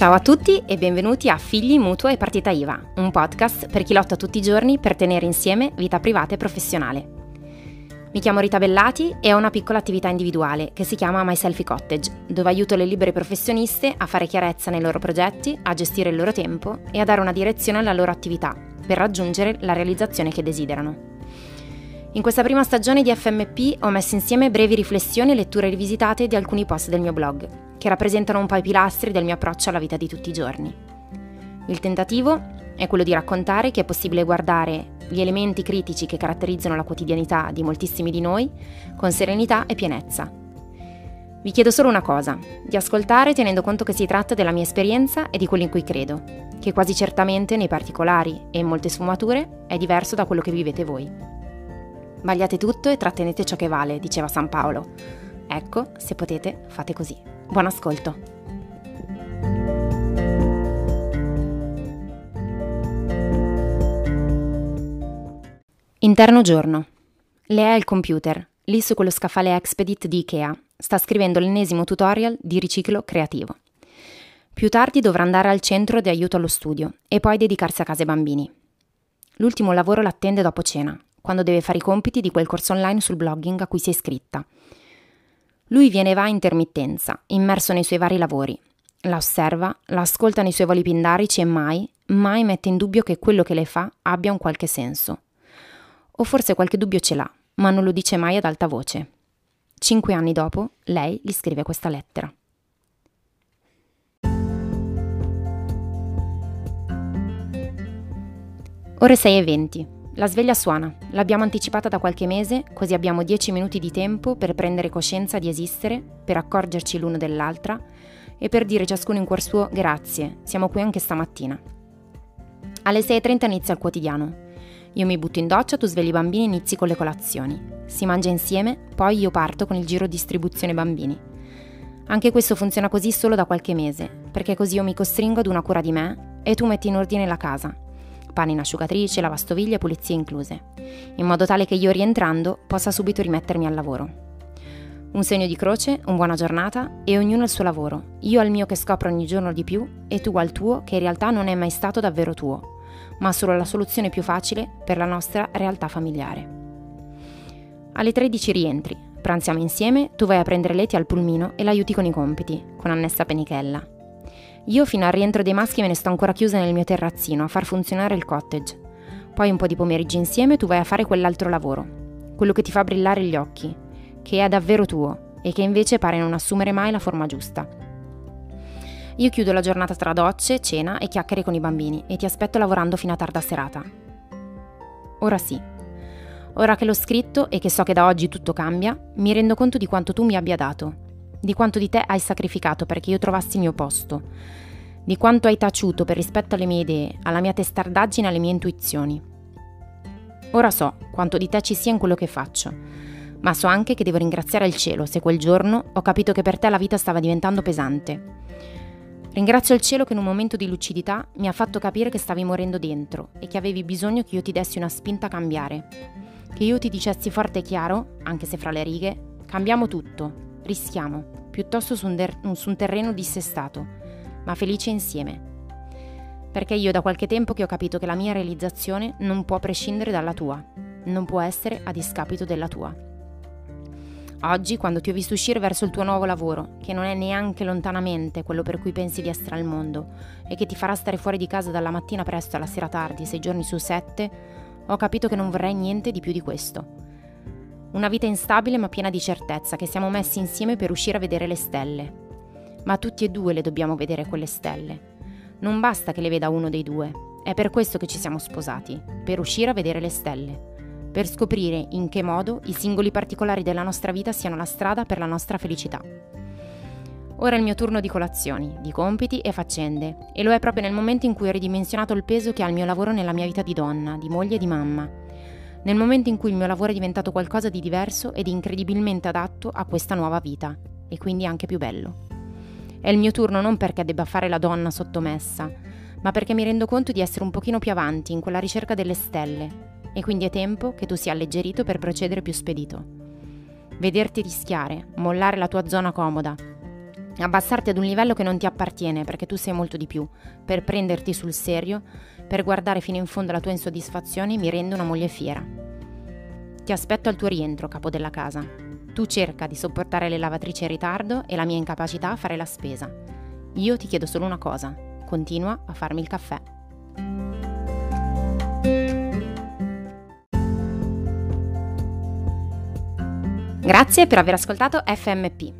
Ciao a tutti e benvenuti a Figli, Mutuo e Partita IVA, un podcast per chi lotta tutti i giorni per tenere insieme vita privata e professionale. Mi chiamo Rita Bellati e ho una piccola attività individuale che si chiama My Selfie Cottage, dove aiuto le libere professioniste a fare chiarezza nei loro progetti, a gestire il loro tempo e a dare una direzione alla loro attività per raggiungere la realizzazione che desiderano. In questa prima stagione di FMP ho messo insieme brevi riflessioni e letture rivisitate di alcuni post del mio blog, che rappresentano un po' i pilastri del mio approccio alla vita di tutti i giorni. Il tentativo è quello di raccontare che è possibile guardare gli elementi critici che caratterizzano la quotidianità di moltissimi di noi con serenità e pienezza. Vi chiedo solo una cosa, di ascoltare tenendo conto che si tratta della mia esperienza e di quello in cui credo, che quasi certamente nei particolari e in molte sfumature è diverso da quello che vivete voi. Vagliate tutto e trattenete ciò che vale, diceva San Paolo. Ecco, se potete, fate così. Buon ascolto. Interno giorno. Lea è il computer, lì su quello scaffale Expedit di Ikea. Sta scrivendo l'ennesimo tutorial di riciclo creativo. Più tardi dovrà andare al centro di aiuto allo studio e poi dedicarsi a casa e bambini. L'ultimo lavoro l'attende dopo cena, quando deve fare i compiti di quel corso online sul blogging a cui si è iscritta. Lui viene e va a intermittenza, immerso nei suoi vari lavori. La osserva, la ascolta nei suoi voli pindarici e mai, mai mette in dubbio che quello che lei fa abbia un qualche senso. O forse qualche dubbio ce l'ha, ma non lo dice mai ad alta voce. Cinque anni dopo, lei gli scrive questa lettera. Ore 6 e 20. La sveglia suona, l'abbiamo anticipata da qualche mese, così abbiamo dieci minuti di tempo per prendere coscienza di esistere, per accorgerci l'uno dell'altra e per dire ciascuno in cuor suo grazie, siamo qui anche stamattina. Alle 6.30 inizia il quotidiano. Io mi butto in doccia, tu svegli i bambini e inizi con le colazioni. Si mangia insieme, poi io parto con il giro distribuzione bambini. Anche questo funziona così solo da qualche mese, perché così io mi costringo ad una cura di me e tu metti in ordine la casa, pane in asciugatrice, lavastoviglie e pulizie incluse, in modo tale che io rientrando possa subito rimettermi al lavoro. Un segno di croce, un buona giornata e ognuno il suo lavoro, io al mio che scopro ogni giorno di più e tu al tuo che in realtà non è mai stato davvero tuo, ma solo la soluzione più facile per la nostra realtà familiare. Alle 13 rientri, pranziamo insieme, tu vai a prendere Leti al pulmino e l'aiuti con i compiti, con Annessa Penichella. Io fino al rientro dei maschi me ne sto ancora chiusa nel mio terrazzino a far funzionare il cottage. Poi un po' di pomeriggi insieme tu vai a fare quell'altro lavoro, quello che ti fa brillare gli occhi, che è davvero tuo e che invece pare non assumere mai la forma giusta. Io chiudo la giornata tra docce, cena e chiacchiere con i bambini e ti aspetto lavorando fino a tarda serata. Ora sì. Ora che l'ho scritto e che so che da oggi tutto cambia, mi rendo conto di quanto tu mi abbia dato di quanto di te hai sacrificato perché io trovassi il mio posto, di quanto hai taciuto per rispetto alle mie idee, alla mia testardaggine, alle mie intuizioni. Ora so quanto di te ci sia in quello che faccio, ma so anche che devo ringraziare il cielo se quel giorno ho capito che per te la vita stava diventando pesante. Ringrazio il cielo che in un momento di lucidità mi ha fatto capire che stavi morendo dentro e che avevi bisogno che io ti dessi una spinta a cambiare. Che io ti dicessi forte e chiaro, anche se fra le righe, cambiamo tutto, rischiamo, piuttosto su un, der- su un terreno dissestato, ma felice insieme. Perché io da qualche tempo che ho capito che la mia realizzazione non può prescindere dalla tua, non può essere a discapito della tua. Oggi, quando ti ho visto uscire verso il tuo nuovo lavoro, che non è neanche lontanamente quello per cui pensi di essere al mondo e che ti farà stare fuori di casa dalla mattina presto alla sera tardi, sei giorni su sette, ho capito che non vorrei niente di più di questo. Una vita instabile ma piena di certezza che siamo messi insieme per uscire a vedere le stelle. Ma tutti e due le dobbiamo vedere quelle stelle. Non basta che le veda uno dei due. È per questo che ci siamo sposati, per uscire a vedere le stelle. Per scoprire in che modo i singoli particolari della nostra vita siano la strada per la nostra felicità. Ora è il mio turno di colazioni, di compiti e faccende, e lo è proprio nel momento in cui ho ridimensionato il peso che ha il mio lavoro nella mia vita di donna, di moglie e di mamma nel momento in cui il mio lavoro è diventato qualcosa di diverso ed incredibilmente adatto a questa nuova vita, e quindi anche più bello. È il mio turno non perché debba fare la donna sottomessa, ma perché mi rendo conto di essere un pochino più avanti in quella ricerca delle stelle, e quindi è tempo che tu sia alleggerito per procedere più spedito. Vederti rischiare, mollare la tua zona comoda, abbassarti ad un livello che non ti appartiene perché tu sei molto di più, per prenderti sul serio, per guardare fino in fondo la tua insoddisfazione mi rende una moglie fiera. Ti aspetto al tuo rientro, capo della casa. Tu cerca di sopportare le lavatrici in ritardo e la mia incapacità a fare la spesa. Io ti chiedo solo una cosa, continua a farmi il caffè. Grazie per aver ascoltato FMP.